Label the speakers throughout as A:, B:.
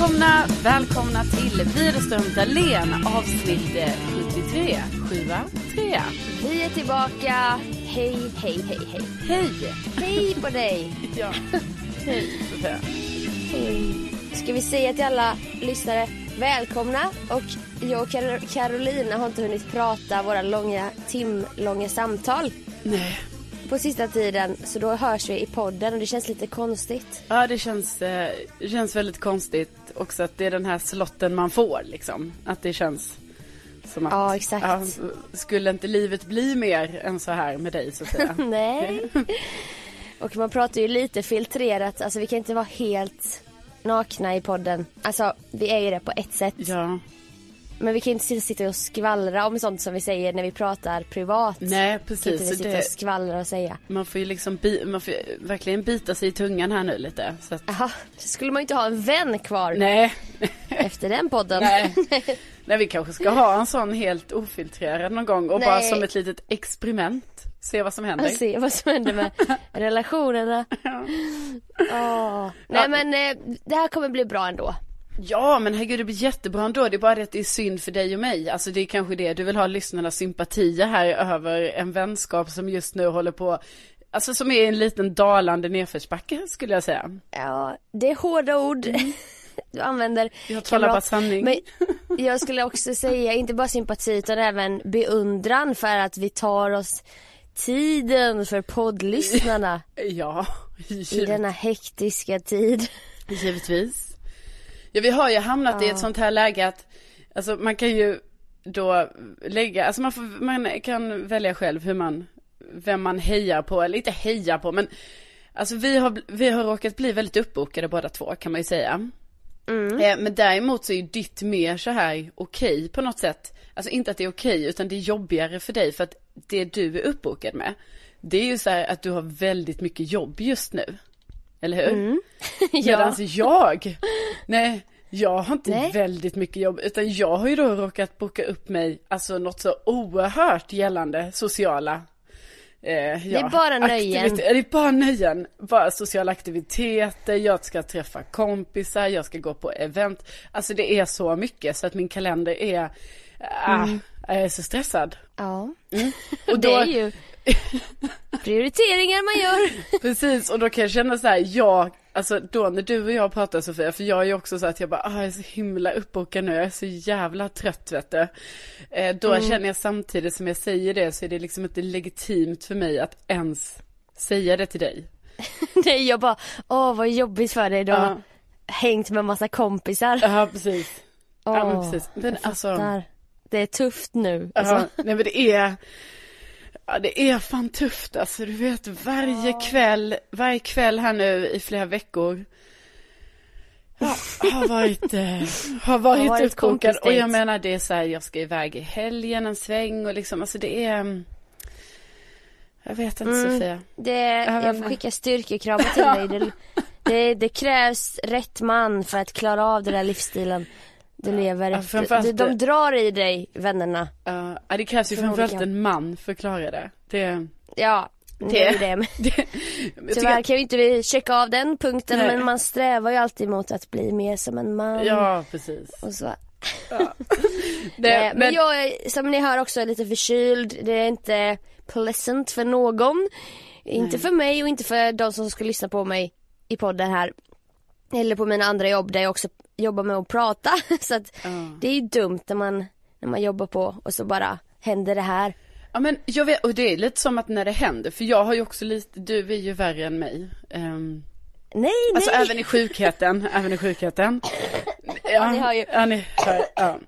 A: Välkomna, välkomna till Widerström Dahlén avsnitt eh, 73, 7 3.
B: Vi är tillbaka. Hej, hej, hej, hej.
A: Hej!
B: Hej på dig.
A: Ja. Hej Sofia.
B: Hej. Ska vi säga till alla lyssnare välkomna och jag och Kar- Carolina har inte hunnit prata våra långa, timlånga samtal
A: Nej.
B: på sista tiden så då hörs vi i podden och det känns lite konstigt.
A: Ja det känns, eh, känns väldigt konstigt också att det är den här slotten man får liksom. Att det känns som att,
B: Ja, exakt.
A: skulle inte livet bli mer än så här med dig Sofia?
B: Nej. Och man pratar ju lite filtrerat, alltså vi kan inte vara helt nakna i podden. Alltså vi är ju det på ett sätt.
A: ja.
B: Men vi kan inte sitta- och skvallra om sånt som vi säger när vi pratar privat.
A: Nej
B: Vi kan
A: precis.
B: inte
A: Så
B: sitta
A: det,
B: och skvallra och säga.
A: man får ju liksom bi, man får ju verkligen bita sig i tungan här nu lite. Så att,
B: Jaha, så skulle man ju inte ha en vän kvar
A: nej.
B: efter den podden.
A: Nej. Nej, vi kanske ska ha en sån helt ofiltrerad någon gång och bara
B: Nej.
A: som ett litet experiment se vad som händer.
B: Och se vad som händer med relationerna.
A: Ja.
B: Åh. Nej men eh, det här kommer bli bra ändå.
A: Ja, men herregud det blir jättebra ändå. Det är bara det att det är synd för dig och mig. Alltså det är kanske det du vill ha lyssnarnas sympatier här över en vänskap som just nu håller på, alltså som är en liten dalande nedförsbacke skulle jag säga.
B: Ja, det är hårda ord du använder.
A: Jag talar bara sanning.
B: Men jag skulle också säga inte bara sympati utan även beundran för att vi tar oss tiden för poddlyssnarna
A: Ja,
B: i denna hektiska tid.
A: Givetvis. Ja, vi har ju hamnat i ett sånt här läge att, alltså man kan ju då lägga, alltså man, får, man kan välja själv hur man, vem man hejar på, eller inte hejar på, men alltså vi har, vi har råkat bli väldigt uppbokade båda två kan man ju säga. Eh, Men däremot så är ju ditt mer så här okej på något sätt. Alltså inte att det är okej utan det är jobbigare för dig för att det du är uppbokad med. Det är ju så här att du har väldigt mycket jobb just nu. Eller hur?
B: Ja.
A: Medans jag, nej, jag har inte
B: Nej.
A: väldigt mycket jobb utan jag har ju då råkat boka upp mig, alltså något så oerhört gällande sociala eh, det
B: är bara nöjen.
A: Det är bara nöjen, bara sociala aktiviteter, jag ska träffa kompisar, jag ska gå på event. Alltså det är så mycket så att min kalender är, ah, jag är så stressad.
B: Ja,
A: Och
B: det är ju prioriteringar man gör.
A: Precis, och då kan jag känna så här, jag, alltså då när du och jag pratar Sofia, för jag är ju också så att jag bara, ah, jag är så himla uppbokad nu, jag är så jävla trött vet du. Eh, då
B: Mm.
A: känner jag samtidigt som jag säger det så är det liksom inte legitimt för mig att ens säga det till dig.
B: Nej, jag bara, åh vad jobbigt för dig då.
A: Ja.
B: Hängt med massa kompisar.
A: Ja, precis. Ja, men
B: Åh,
A: precis. Men alltså.
B: Det är tufft nu. Alltså.
A: ja, nej men det är, ja det är fan tufft alltså, du vet varje kväll, varje kväll här nu i flera veckor. Ja, har varit, eh, har varit,
B: Har varit
A: uppbokad och jag menar det är så här, jag ska iväg i helgen en sväng och liksom, alltså det är, mm, jag vet inte
B: Mm.
A: Sofia.
B: Det, jag får skicka styrkekramar till dig. Det, det, det krävs rätt man för att klara av den där livsstilen du lever
A: Ja,
B: efter. De, drar i dig, vännerna.
A: Ja, det krävs ju framförallt en man för att klara det. Det,
B: Ja, det, är ju det.
A: Det
B: Tyvärr
A: att-
B: kan vi inte checka av den punkten
A: Nej.
B: men man strävar ju alltid mot att bli mer som en man.
A: Ja, precis.
B: Och så.
A: Ja.
B: Det,
A: Det,
B: men,
A: men,
B: jag är, som ni hör också lite förkyld. Det är inte pleasant för någon. Inte för mig och inte för de som ska lyssna på mig i podden här. Eller på mina andra jobb där jag också jobbar med att prata. Så att
A: Ja.
B: det är ju dumt när man, när man jobbar på och så bara händer det här.
A: Ja men jag vet, och det är lite som att när det händer, för jag har ju också lite, du är ju värre än mig. Um,
B: Nej,
A: alltså
B: nej.
A: även i sjukheten, även i sjukheten. Ja,
B: ni hör ju.
A: Ja, ni hör, ja.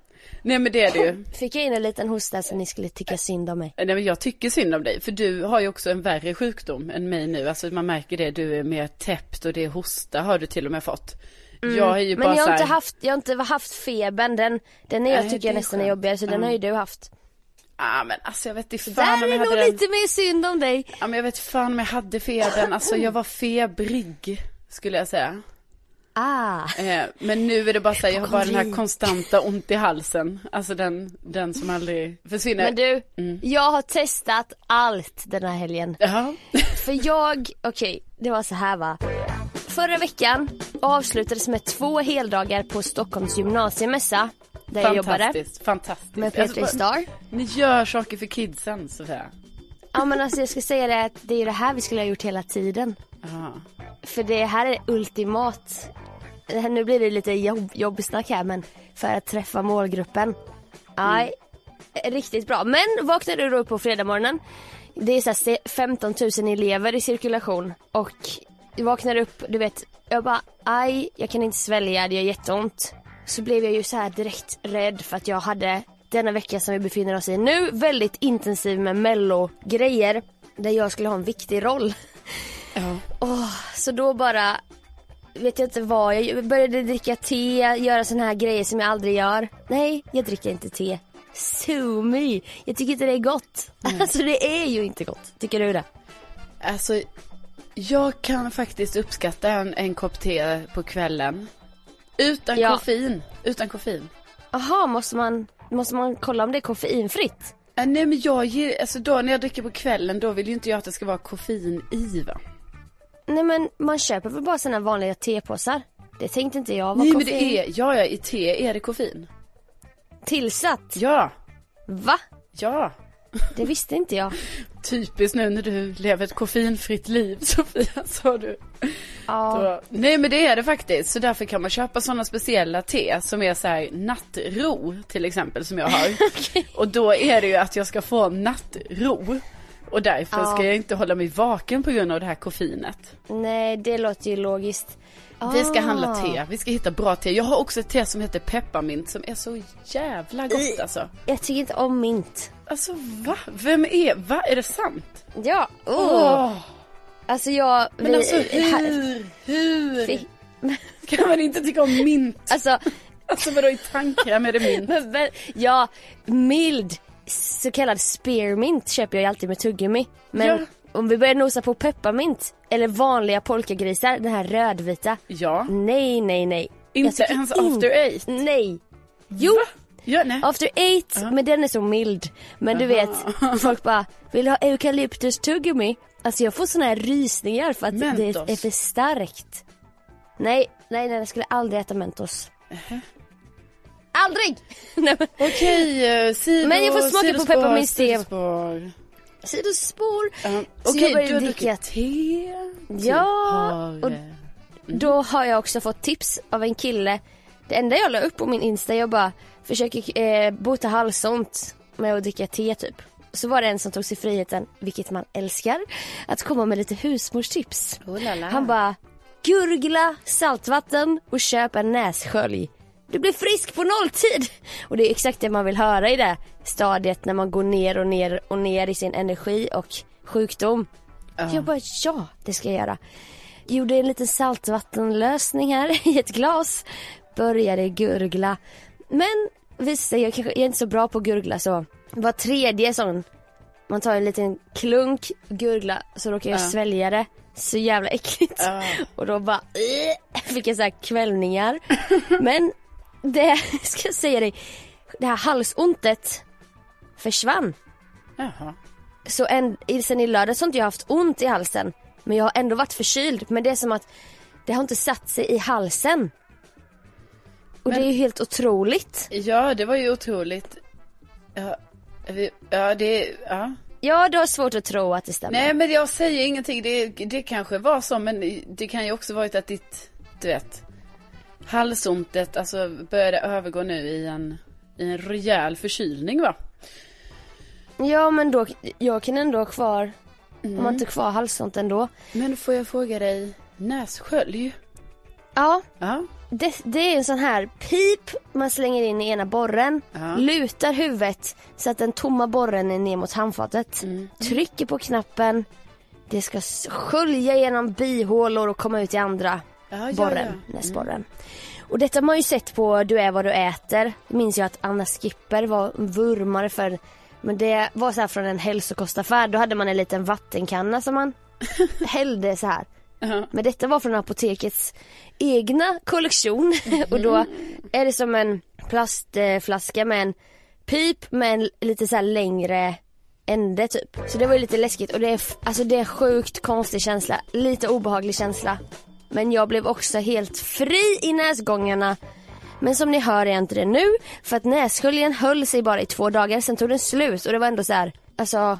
A: Nej men det är det ju.
B: Fick jag in en liten hosta så ni skulle tycka synd om mig.
A: Nej men jag tycker synd om dig, för du har ju också en värre sjukdom än mig nu. Alltså man märker det, du är mer täppt och det är hosta har du till och med fått. Jag är ju
B: Mm. Men
A: bara
B: jag har
A: här,
B: inte haft, jag har inte haft febern. Den, den är jag
A: Nej,
B: tycker jag
A: är
B: nästan är jobbigare så den
A: Ja.
B: har ju du haft.
A: ah, men alltså jag vet inte
B: Där
A: fan om
B: är
A: jag
B: nog
A: hade den.
B: lite mer synd om dig.
A: Ja men jag vet fan om jag hade febern, alltså jag var febrig, skulle jag säga.
B: Ah.
A: Eh, men nu är det bara så här, jag har bara den här konstanta ont i halsen. Alltså den, den som aldrig försvinner.
B: Men du,
A: Mm.
B: jag har testat allt den här helgen.
A: Ja.
B: För jag, okej, det var så här va. Förra veckan avslutades med två heldagar på Stockholms gymnasiemässa. Där jag jobbade
A: Fantastiskt,
B: med P3
A: Alltså,
B: Star.
A: Ni gör saker för kidsen Sofia.
B: Ja men alltså jag ska säga det att det är det här vi skulle ha gjort hela tiden.
A: Ja.
B: För det här är ultimat. Nu blir det lite jobb, jobbsnack här men för att träffa målgruppen. Nej, riktigt bra. Men vaknade du då upp på fredag morgonen. Det är så här se- 15 000 elever i cirkulation och jag vaknade upp, du vet, jag bara aj, jag kan inte svälja, det gör jätteont. Så blev jag ju så här direkt rädd för att jag hade denna vecka som vi befinner oss i nu väldigt intensiv med mello-grejer där jag skulle ha en viktig roll.
A: Ja.
B: Åh, så då bara vet jag inte vad, jag började dricka te, göra såna här grejer som jag aldrig gör. Nej, jag dricker inte te. Sue me. Jag tycker inte det är gott. Alltså det är ju inte gott. Tycker du det?
A: Alltså, jag kan faktiskt uppskatta en, en kopp te på kvällen. Utan
B: Ja.
A: koffein. Utan koffein.
B: Jaha, måste man, måste man kolla om det är koffeinfritt?
A: Äh, nej men jag ger, alltså då när jag dricker på kvällen då vill ju inte jag att det ska vara koffein i va?
B: Nej men man köper väl bara såna vanliga tepåsar? Det tänkte inte jag var
A: Nej men
B: koffein
A: det är, ja ja i te är det koffein.
B: tillsatt.
A: Ja,
B: Va?
A: ja.
B: Det visste inte jag.
A: Typiskt nu när du lever ett koffeinfritt liv Sofia sa du.
B: Ja.
A: Då, nej men det är det faktiskt. Så därför kan man köpa sådana speciella te som är så här nattro till exempel som jag har. Och då är det ju att jag ska få nattro. Och därför
B: Ja.
A: ska jag inte hålla mig vaken på grund av det här koffeinet.
B: Nej, det låter ju logiskt.
A: Vi ska
B: Ah.
A: handla te, vi ska hitta bra te. Jag har också ett te som heter pepparmint som är så jävla gott alltså.
B: Jag tycker inte om mint.
A: Alltså va? Vem är, va? Är det sant?
B: Ja, oh.
A: Åh!
B: Alltså jag...
A: Men
B: vi-
A: alltså hur, hur
B: fi-
A: kan man inte tycka om mint?
B: Alltså,
A: Alltså vadå i tandkräm är det mint?
B: men, men, ja, mild så kallad spearmint köper jag alltid med tuggummi. Men
A: Ja.
B: om vi börjar nosa på pepparmint eller vanliga polkagrisar, den här rödvita.
A: Ja,
B: Nej, nej, nej.
A: Inte ens
B: in-
A: after eight.
B: Nej. Jo,
A: Ja, nej.
B: after eight, men den är så mild. Men du vet, folk bara, vill du ha eukalyptus tuggummi? Alltså jag får såna här rysningar för att det
A: Mentos.
B: är för starkt. Nej, nej, nej, jag skulle aldrig äta Mentos. Aldrig! nej, men,
A: Okej, eh, sido,
B: Men jag får smaka på
A: sidospår,
B: pepparmintste.
A: sidospår.
B: Så
A: Okej,
B: började
A: du har druckit te? Du
B: Ja, och- Då har jag också fått tips av en kille. Det enda jag la upp på min Insta, jag bara försöker eh, bota halsont med att dricka te typ. Så var det en som tog sig friheten, vilket man älskar, att komma med lite husmorstips.
A: oh.
B: Han bara, gurgla saltvatten och köp en nässkölj. Du blir frisk på nolltid! Och det är exakt det man vill höra i det stadiet när man går ner och ner och ner i sin energi och sjukdom. Jag bara, ja det ska jag göra. Gjorde en liten saltvattenlösning här i ett glas. Började gurgla. Men visst jag, kanske, jag är inte så bra på att gurgla så var tredje sån man tar en liten klunk, gurgla, så råkar jag
A: Ja.
B: svälja det. Så jävla äckligt.
A: Ja.
B: Och då bara äh, fick jag så här kvällningar. Men det, ska jag säga dig, det här halsontet försvann.
A: Jaha.
B: Så en, sen i lördags har inte jag haft ont i halsen. Men jag har ändå varit förkyld. Men det är som att det har inte satt sig i halsen. Och
A: Men-
B: det är ju helt otroligt.
A: Ja, det var ju otroligt. Ja, ja det, ja.
B: Ja, du har svårt att tro att det stämmer.
A: Nej men jag säger ingenting, det, det kanske var så men det kan ju också varit att ditt, du vet, halsontet alltså började övergå nu i en, i en rejäl förkylning va?
B: Ja, men då, jag kan ändå ha kvar,
A: Mm.
B: om man inte har kvar halsont ändå.
A: Men får jag fråga dig, nässkölj?
B: Ja,
A: Ja,
B: det, det är en sån här pip man slänger in i ena borren,
A: Ja.
B: lutar huvudet så att den tomma borren är ner mot handfatet.
A: Mm.
B: Trycker på knappen, det ska skölja genom bihålor och komma ut i andra
A: ja,
B: borren,
A: ja. Mm.
B: näsborren. Och detta har man ju sett på Du är vad du äter. Det minns jag att Anna Skipper var vurmare för. Men det var så här från en hälsokostaffär. Då hade man en liten vattenkanna som man hällde så här.
A: Ja.
B: Men detta var från apotekets egna kollektion. och då är det som en plastflaska med en pip med en lite så här längre ände typ. Så det var ju lite läskigt och det är, alltså det är en sjukt konstig känsla. Lite obehaglig känsla. Men jag blev också helt fri i näsgångarna. Men som ni hör är jag inte det nu. För att nässköljen höll sig bara i två dagar. Sen tog den slut och det var ändå så här, alltså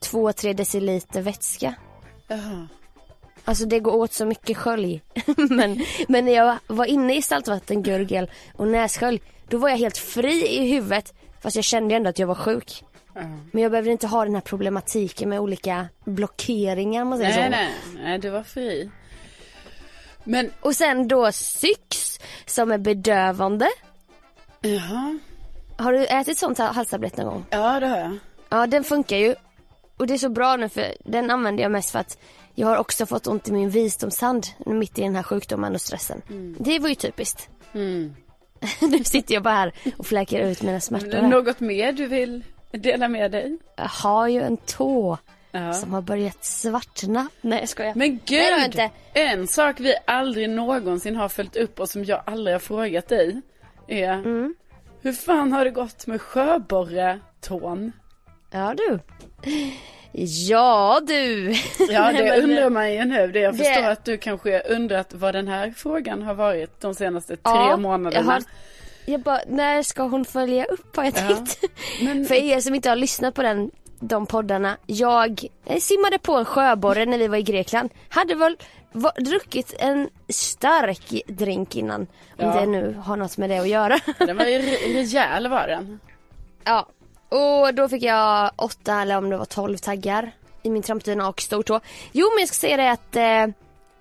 B: två, tre deciliter vätska.
A: Jaha.
B: Alltså det går åt så mycket skölj. men, men när jag var inne i saltvattengurgel och nässkölj, då var jag helt fri i huvudet. Fast jag kände ändå att jag var sjuk. Men jag behövde inte ha den här problematiken med olika blockeringar om man säger
A: Nej,
B: så.
A: nej, nej, du var fri. Men,
B: Och sen då Syx som är bedövande.
A: jaha.
B: Har du ätit sånt halstablett någon gång?
A: Ja, det har jag.
B: Ja den funkar ju. Och det är så bra nu för den använder jag mest för att jag har också fått ont i min visdomshand mitt i den här sjukdomen och stressen. Det var ju typiskt.
A: Mm.
B: nu sitter jag bara här och fläker ut mina smärtor.
A: Något mer du vill dela med dig?
B: Jag har ju en tå
A: Ja.
B: som har börjat svartna. Nej jag skojar.
A: Men
B: Nej,
A: gud!
B: inte.
A: En sak vi aldrig någonsin har följt upp och som jag aldrig har frågat dig är
B: Mm.
A: Hur fan har det gått med sjöborretån?
B: Ja du. Ja du.
A: Ja det
B: Nej, men-
A: undrar man ju nu. Det jag
B: Det-
A: förstår att du kanske undrat vad den här frågan har varit de senaste tre
B: Ja,
A: månaderna.
B: Jag, har, jag bara, när ska hon följa upp har jag
A: Ja,
B: tänkt.
A: men-
B: För er som inte har lyssnat på den, de poddarna. Jag eh, simmade på en sjöborre när vi var i Grekland. Hade väl va, druckit en stark drink innan. Om
A: Ja.
B: det nu har något med det att göra.
A: Den var ju re- rejäl var den.
B: ja. Och då fick jag åtta eller om det var tolv taggar i min trampdyna och stortå. Jo men jag ska säga det att eh,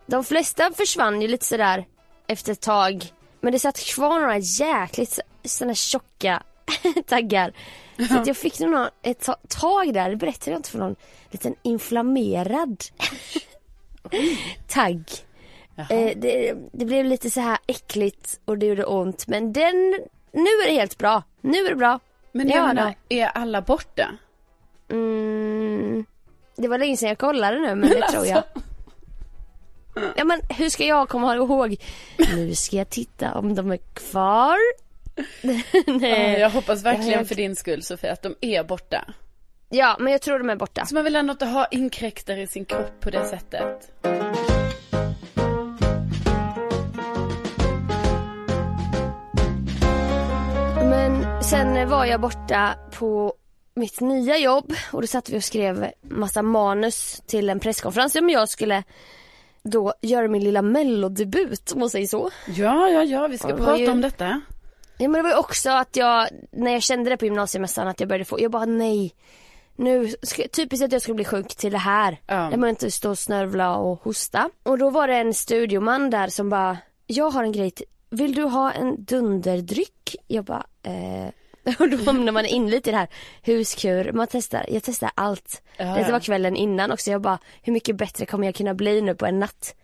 B: de flesta försvann ju lite sådär efter ett tag. Men det satt kvar några jäkligt sådana tjocka taggar. Så jag fick nog ett ta- tag där, det berättade jag inte för någon, liten inflammerad tagg. Eh, det, det blev lite så här äckligt och det gjorde ont men den, nu är det helt bra. Nu är det bra.
A: Men
B: Ja,
A: jag menar, är alla borta?
B: Mm, det var länge sedan jag kollade nu men det tror jag.
A: Alltså,
B: Ja men hur ska jag komma ihåg? Nu ska jag titta om de är kvar. Nej.
A: jag hoppas verkligen för din skull Sofia att de är borta.
B: Ja men jag tror de är borta.
A: Så man vill ändå inte ha inkräktare i sin kropp på det sättet.
B: Men sen var jag borta på mitt nya jobb och då satt vi och skrev massa manus till en presskonferens om jag skulle då göra min lilla mellodebut om man säger så.
A: Ja, ja, ja, vi ska prata
B: ju-
A: om detta.
B: Ja men det var ju också att jag, när jag kände det på gymnasiemässan att jag började få, jag bara nej. Nu, ska, typiskt att jag skulle bli sjuk till det här.
A: Ja.
B: Där man inte stå och snörvla och hosta. Och då var det en studioman där som bara, jag har en grej till, vill du ha en dunderdryck? Jag bara, eh. Och då när man inne lite i det här huskur, man testar, jag testar allt.
A: Ja,
B: Det
A: ja.
B: var kvällen innan också, jag bara, hur mycket bättre kommer jag kunna bli nu på en natt?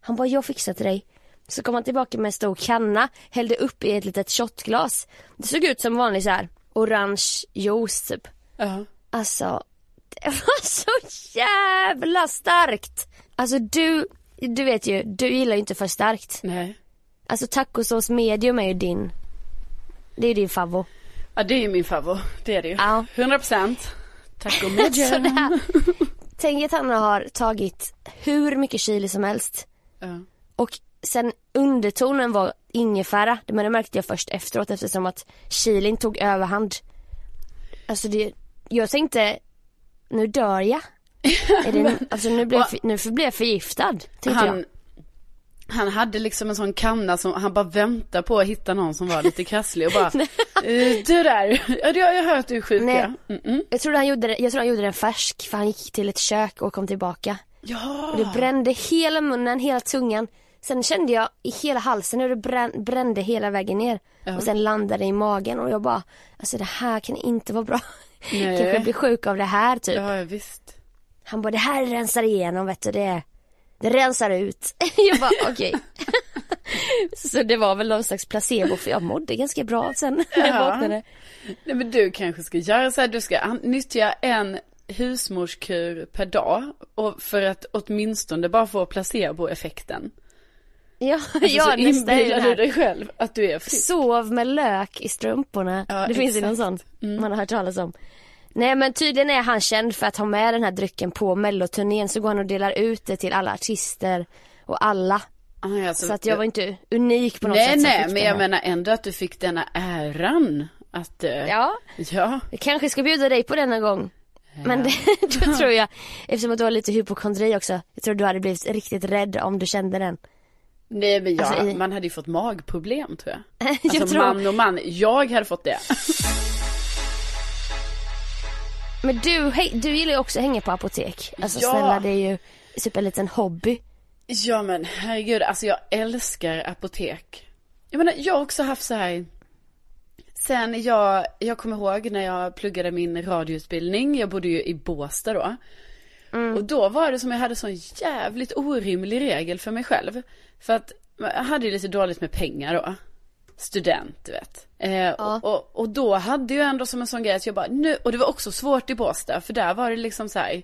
B: Han bara, jag fixar till dig. Så kom han tillbaka med en stor kanna, hällde upp i ett litet shotglas. Det såg ut som vanlig så här orange juice typ.
A: Ja.
B: Alltså, det var så jävla starkt. Alltså du, du vet ju, du gillar ju inte för starkt.
A: Nej.
B: Alltså tacosås medium är ju din, det är ju din favvo.
A: Ja, det är ju min favvo. Det är det ju.
B: Ja.
A: 100 procent. Tack och
B: Så
A: medium.
B: här, tänk att han har tagit hur mycket chili som helst.
A: Ja.
B: Och sen undertonen var ingefära, men det märkte jag först efteråt eftersom att chilin tog överhand. Alltså det, jag tänkte, nu dör jag. Är det, alltså nu jag, för- nu blir jag förgiftad, tänkte
A: Han,
B: jag.
A: han hade liksom en sån kanna som han bara väntade på att hitta någon som var lite krasslig och bara eh, Du där, ja det har jag hört att du är sjuk
B: Nej.
A: ja. Mm-mm.
B: Jag trodde han gjorde jag tror han gjorde den färsk för han gick till ett kök och kom tillbaka.
A: Ja.
B: Och det brände hela munnen, hela tungan. Sen kände jag i hela halsen hur det brän, brände hela vägen ner.
A: Ja.
B: Och sen landade i magen och jag bara, alltså det här kan inte vara bra.
A: Nej.
B: Kanske blir sjuk av det här typ.
A: Ja, visst.
B: Han bara, det här rensar igenom vet du, det, det rensar ut. jag bara, okej. så det var väl någon slags placebo för jag mådde ganska bra sen när jag
A: Ja.
B: vaknade.
A: Nej men du kanske ska göra så här, du ska nyttja en husmorskur per dag och för att åtminstone bara få placeboeffekten.
B: Ja,
A: Alltså,
B: ja nästa är
A: du dig själv att du är frisk.
B: Sov med lök i strumporna.
A: Ja,
B: det finns ju någon
A: exakt.
B: sån man har hört talas om. Nej men tydligen är han känd för att ha med den här drycken på melloturnén så går han och delar ut det till alla artister och alla
A: Ah, alltså,
B: Så att jag var inte unik på något
A: nej,
B: sätt.
A: Nej,
B: fick
A: men jag menar ändå att du fick denna äran. Att, eh,
B: Ja,
A: ja.
B: jag kanske ska bjuda dig på denna gång. Men det, då tror jag, eftersom att du har lite hypokondri också, jag tror du hade blivit riktigt rädd om du kände den.
A: Nej men jag,
B: Alltså, i-
A: man hade ju fått magproblem tror jag.
B: jag
A: Alltså
B: tror,
A: man och man, jag hade fått det.
B: men du, hej, du gillar ju också att hänga på apotek. Alltså
A: Ja.
B: snälla det är ju typ en liten hobby.
A: Ja men herregud, alltså jag älskar apotek. Jag menar, jag har också haft så här. Sen jag, jag kommer ihåg när jag pluggade min radioutbildning, jag bodde ju i Båstad då. Och då var det som jag hade sån jävligt orimlig regel för mig själv. För att jag hade ju lite dåligt med pengar då. Student, du vet. Eh, och, och, och då hade jag ändå som en sån grej att jag bara, nu, och det var också svårt i Båstad, för där var det liksom så här.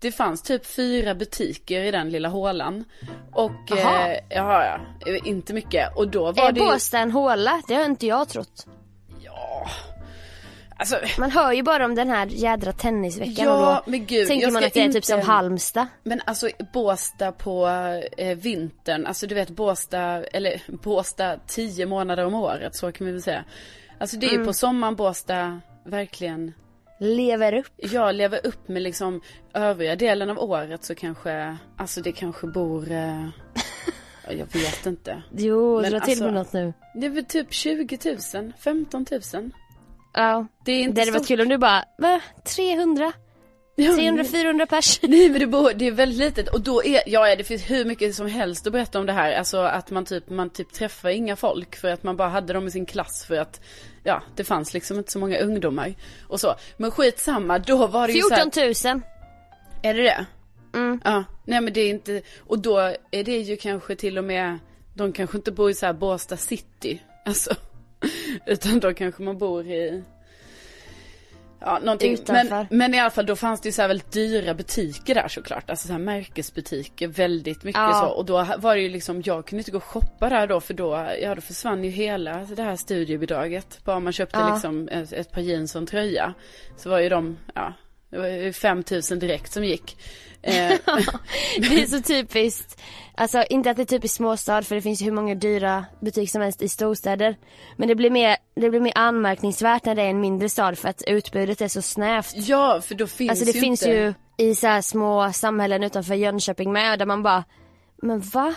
A: Det fanns typ fyra butiker i den lilla hålan. Och,
B: Jaha.
A: eh, ja, ja, inte mycket. Och då var
B: Är
A: det
B: Båstad en håla? Det har inte jag trott.
A: Ja, alltså,
B: Man hör ju bara om den här jädra tennisveckan
A: Ja,
B: och då
A: men gud,
B: tänker man att det är typ som Halmstad.
A: Men alltså Båstad på eh, vintern, alltså du vet Båstad, eller Båstad tio månader om året, så kan vi väl säga. Alltså det är
B: Mm.
A: ju på sommaren Båstad verkligen,
B: Lever upp.
A: jag lever upp med liksom övriga delen av året så kanske, alltså det kanske bor, eh, ja, jag vet inte.
B: Jo,
A: Men
B: dra till
A: alltså-
B: med något nu.
A: Det är väl typ 20 000, 15 000.
B: Ja.
A: Det är inte
B: Det hade varit kul om du bara, va? 300?
A: Ja,
B: 300-400 pers?
A: Nej men det, bor, det är väldigt litet och då är, ja det finns hur mycket som helst att berätta om det här. Alltså att man typ, man typ träffar inga folk för att man bara hade dem i sin klass för att, ja det fanns liksom inte så många ungdomar och så. Men skitsamma, då var det ju så här,
B: 14 000.
A: är det det?
B: Mm.
A: Ja, nej men det är inte, och då är det ju kanske till och med, de kanske inte bor i så här Båstad city, alltså. Utan då kanske man bor i, ja någonting.
B: Utanför.
A: Men, men i alla fall då fanns det ju så här väldigt dyra butiker där såklart, alltså så här märkesbutiker, väldigt mycket
B: Ja.
A: så. Och då var det ju liksom, jag kunde inte gå och shoppa där då för då, ja då försvann ju hela det här studiebidraget. Bara man köpte
B: Ja.
A: liksom ett, ett par jeans och en tröja. Så var ju de, ja, det var ju 5000 direkt som gick. Eh,
B: Det är så typiskt. Alltså inte att det är typiskt småstad för det finns ju hur många dyra butiker som helst i storstäder. Men det blir mer, det blir mer anmärkningsvärt när det är en mindre stad för att utbudet är så snävt.
A: Ja, för då finns
B: Alltså det
A: ju
B: finns
A: inte...
B: ju i så här små samhällen utanför Jönköping med där man bara, men va?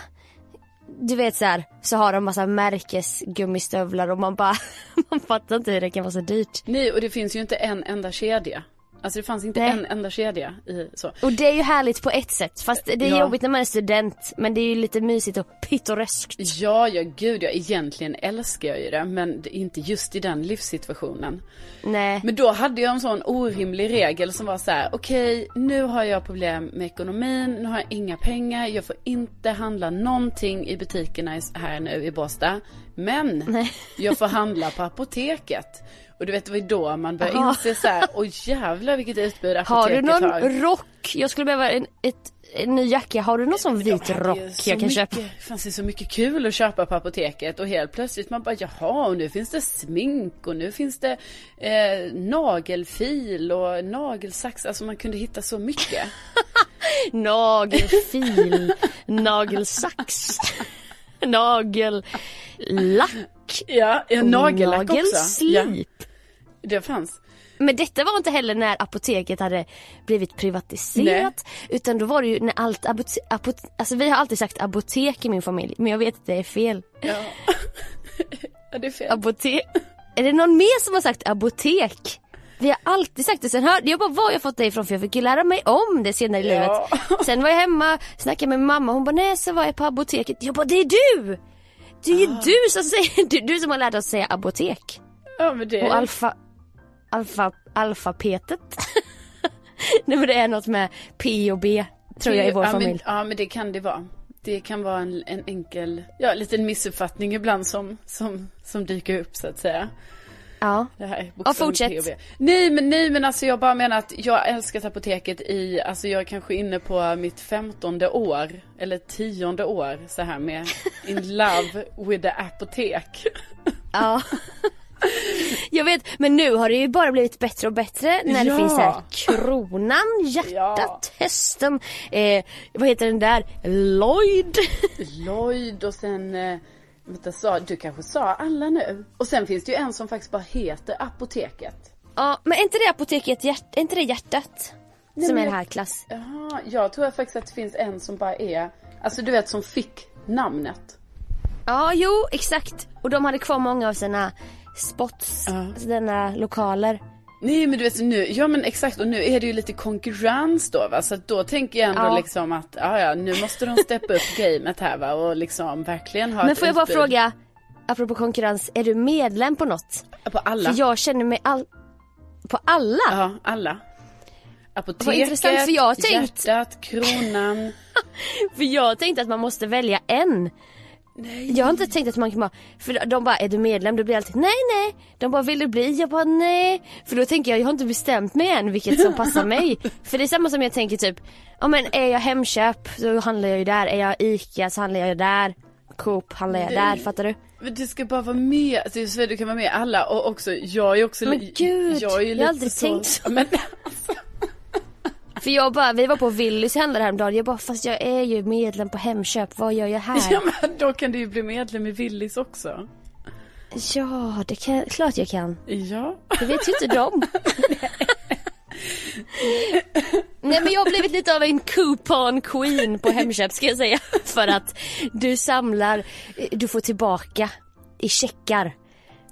B: Du vet så här, så har de massa märkesgummistövlar och man bara, man fattar inte hur det kan vara så dyrt.
A: Nej, och det finns ju inte en enda kedja. Alltså det fanns inte
B: Nej.
A: en enda kedja i så.
B: Och det är ju härligt på ett sätt, fast det är
A: Ja.
B: jobbigt när man är student. Men det är ju lite mysigt och pittoreskt.
A: Ja, ja gud, ja, egentligen älskar jag ju det, men inte just i den livssituationen.
B: Nej.
A: Men då hade jag en sån orimlig regel som var så här: okej, nu har jag problem med ekonomin, nu har jag inga pengar, jag får inte handla någonting i butikerna här nu i Båstad. Men
B: Nej.
A: jag får handla på apoteket. Och du vet, det var ju då man började
B: Jaha.
A: inse så här, oj jävlar vilket utbud apoteket
B: Har du någon
A: har.
B: rock? Jag skulle behöva en, ett, en ny jacka. Har du någon sån vit rock jag kan
A: mycket,
B: köpa?
A: Det fanns ju så mycket kul att köpa på apoteket och helt plötsligt man bara jaha och nu finns det smink och nu finns det eh, nagelfil och nagelsax. Alltså man kunde hitta så mycket.
B: Nagelfil, nagelsax, nagellack,
A: Ja, ja nagellack också. Ja,
B: nagelslip.
A: Det fanns.
B: Men detta var inte heller när apoteket hade blivit privatiserat. Utan då var det ju när allt apote- apot- Alltså vi har alltid sagt apotek i min familj. Men jag vet att det är fel.
A: Ja. ja, det är fel.
B: Apotek. Är det någon mer som har sagt apotek? Vi har alltid sagt det. Sen hörde jag bara var jag fått det ifrån för jag fick ju lära mig om det senare i
A: Ja.
B: livet. Sen var jag hemma, snackade med mamma. Hon bara nej så var jag på apoteket. Jag bara det är du! Det är ju
A: Ah.
B: du som säger, du, du som har lärt oss säga apotek.
A: Ja, men det...
B: Och alfa, alfa, alfabetet. nej men det är något med P och B tror jag i vår
A: ja,
B: familj.
A: Men, ja, men det kan det vara. Det kan vara en, en enkel, ja, liten missuppfattning ibland som, som, som dyker upp så att säga.
B: Ja.
A: Det här
B: Ja, fortsätt.
A: P. Nej men nej men alltså jag bara menar att jag har älskat apoteket i, alltså jag är kanske inne på mitt femtonde år, eller tionde år så här med In love with the apotek.
B: Ja. Jag vet, men nu har det ju bara blivit bättre och bättre när
A: Ja.
B: det finns här kronan, hjärtat, hästen, eh, vad heter den där, Lloyd.
A: Lloyd och sen, eh, vänta, sa, du kanske sa alla nu? Och sen finns det ju en som faktiskt bara heter Apoteket.
B: ja, men är inte det apoteket, hjärt, är inte det hjärtat? som
A: men
B: är det här klass.
A: Jaha, jag tror faktiskt att det finns en som bara är, alltså du vet som fick namnet.
B: Ja, jo, exakt. Och de hade kvar många av sina spots,
A: Ja.
B: alltså denna lokaler.
A: Nej men du vet nu, ja men exakt och nu är det ju lite konkurrens då va, så då tänker jag ändå
B: Ja.
A: liksom att, ja ja nu måste de steppa upp gamet här va och liksom verkligen ha
B: Men får jag bara
A: utbud.
B: fråga, apropå konkurrens, är du medlem på något?
A: På alla?
B: För jag känner mig all... På alla?
A: Ja, alla. Apoteket,
B: Vad intressant, för jag tänkt-
A: hjärtat, kronan.
B: För jag tänkte att man måste välja en.
A: Nej.
B: Jag har inte tänkt att man kan bara, för de bara är du medlem? Då blir jag alltid nej nej. De bara vill du bli? Jag bara nej. För då tänker jag jag har inte bestämt mig än vilket som passar mig. För det är samma som jag tänker typ, ja men är jag Hemköp så handlar jag ju där. Är jag ICA så handlar jag ju där. Coop handlar jag där, fattar du?
A: Men du ska bara vara med, alltså, du kan vara med alla och också, jag är också
B: Men gud,
A: jag, är ju
B: jag har aldrig
A: så,
B: tänkt så.
A: Men,
B: För jag bara, vi var på Willys handlade häromdagen. Jag bara, fast jag är ju medlem på Hemköp, vad gör jag här?
A: ja men då kan du ju bli medlem i Willys också.
B: Ja, det kan, klart jag kan.
A: Ja.
B: Det vet ju inte de. Nej men jag har blivit lite av en coupon queen på Hemköp ska jag säga. För att du samlar, du får tillbaka i checkar.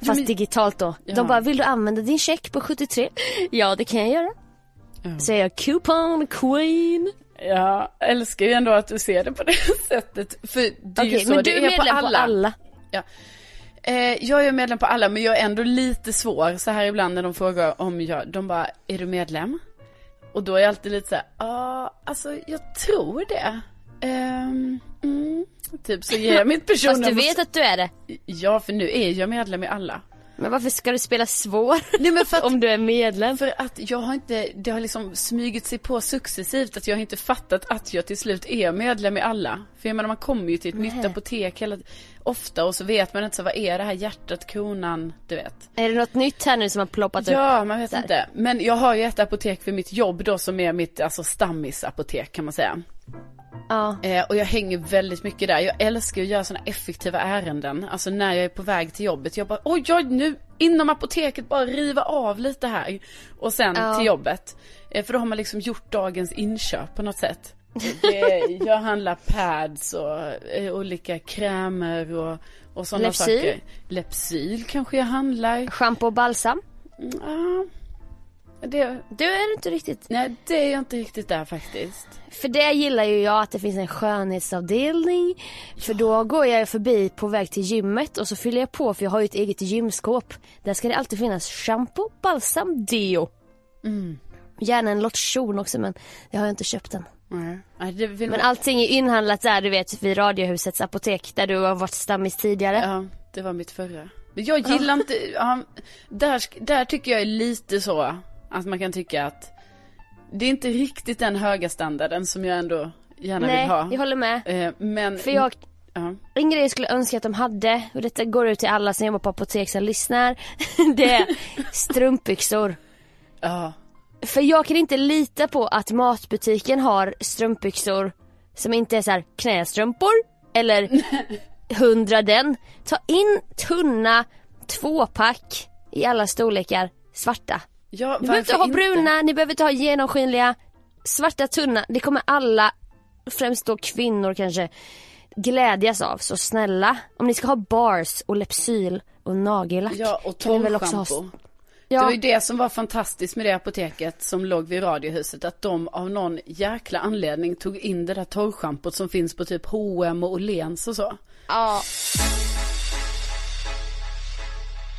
B: Fast digitalt då.
A: Ja.
B: De bara, vill du använda din check på 73? Ja det kan jag göra.
A: Ja.
B: Jag coupon queen.
A: Jag älskar ju ändå att du ser det på det sättet. För det är ju
B: Okej
A: så
B: men du är medlem
A: på alla.
B: på alla.
A: Ja. Eh, jag är medlem på alla men jag är ändå lite svår så här ibland när de frågar om jag, de bara, är du medlem? Och då är jag alltid lite så här, ja, alltså jag tror det. Ehm, mm, typ så ger jag mitt
B: Fast
A: personnummer.
B: du vet att du är det.
A: Ja, för nu är jag medlem i alla.
B: Men varför ska du spela svår?
A: Nej men för att,
B: Om du är medlem.
A: för att jag har inte, det har liksom smugit sig på successivt att jag har inte fattat att jag till slut är medlem i alla. För jag menar man kommer ju till ett nytt
B: Nej.
A: apotek hela, ofta och så vet man inte så vad är det här hjärtat, kronan, du vet.
B: Är det något nytt här nu som har ploppat upp?
A: Ja, man vet
B: där.
A: inte. Men jag har ju ett apotek för mitt jobb då som är mitt alltså stammisapotek kan man säga.
B: Ja.
A: Eh, och jag hänger väldigt mycket där. Jag älskar att göra sådana effektiva ärenden. Alltså när jag är på väg till jobbet. Jag bara, oj, oj, nu inom apoteket bara riva av lite här. Och sen
B: Ja.
A: till jobbet. Eh, för då har man liksom gjort dagens inköp på något sätt. Det, jag handlar pads och eh, olika krämer och, och sådana
B: Lepsyl?
A: saker. Lepsyl kanske jag handlar.
B: Shampoo och balsam?
A: Mm, det,
B: Du är inte riktigt.
A: nej det är jag inte riktigt där faktiskt.
B: För det gillar ju jag att det finns en skönhetsavdelning. För då går jag förbi på väg till gymmet och så fyller jag på för jag har ju ett eget gymskåp. Där ska det alltid finnas shampoo, balsam, deo.
A: Mm.
B: Gärna en lotion också men det har jag inte köpt än.
A: Vill
B: Men allting är inhandlat där du vet vid Radiohusets apotek där du har varit stammis tidigare.
A: Ja, det var mitt förra. Men jag gillar inte, ja, där, sk- där tycker jag är lite så att man kan tycka att det är inte riktigt den höga standarden som jag ändå gärna
B: Nej,
A: vill ha.
B: jag håller med.
A: Eh, Men,
B: För jag,
A: ja.
B: en grej jag skulle önska att de hade, och detta går ut till alla som jobbar på apotek som lyssnar. det är strumpbyxor.
A: ja,
B: För jag kan inte lita på att matbutiken har strumpbyxor som inte är så här knästrumpor eller hundra den. Ta in tunna tvåpack i alla storlekar svarta.
A: Ja
B: Ni behöver inte ha bruna, ni behöver inte ha genomskinliga. Svarta tunna, det kommer alla, främst då kvinnor kanske, glädjas av. Så snälla, om ni ska ha bars och Lepsyl och nagellack.
A: Ja, och torrschampo. Det var
B: Ja,
A: ju det som var fantastiskt med det apoteket som låg vid Radiohuset. Att de av någon jäkla anledning tog in det där torrschampot som finns på typ H&M och Åhléns och så.
B: ja.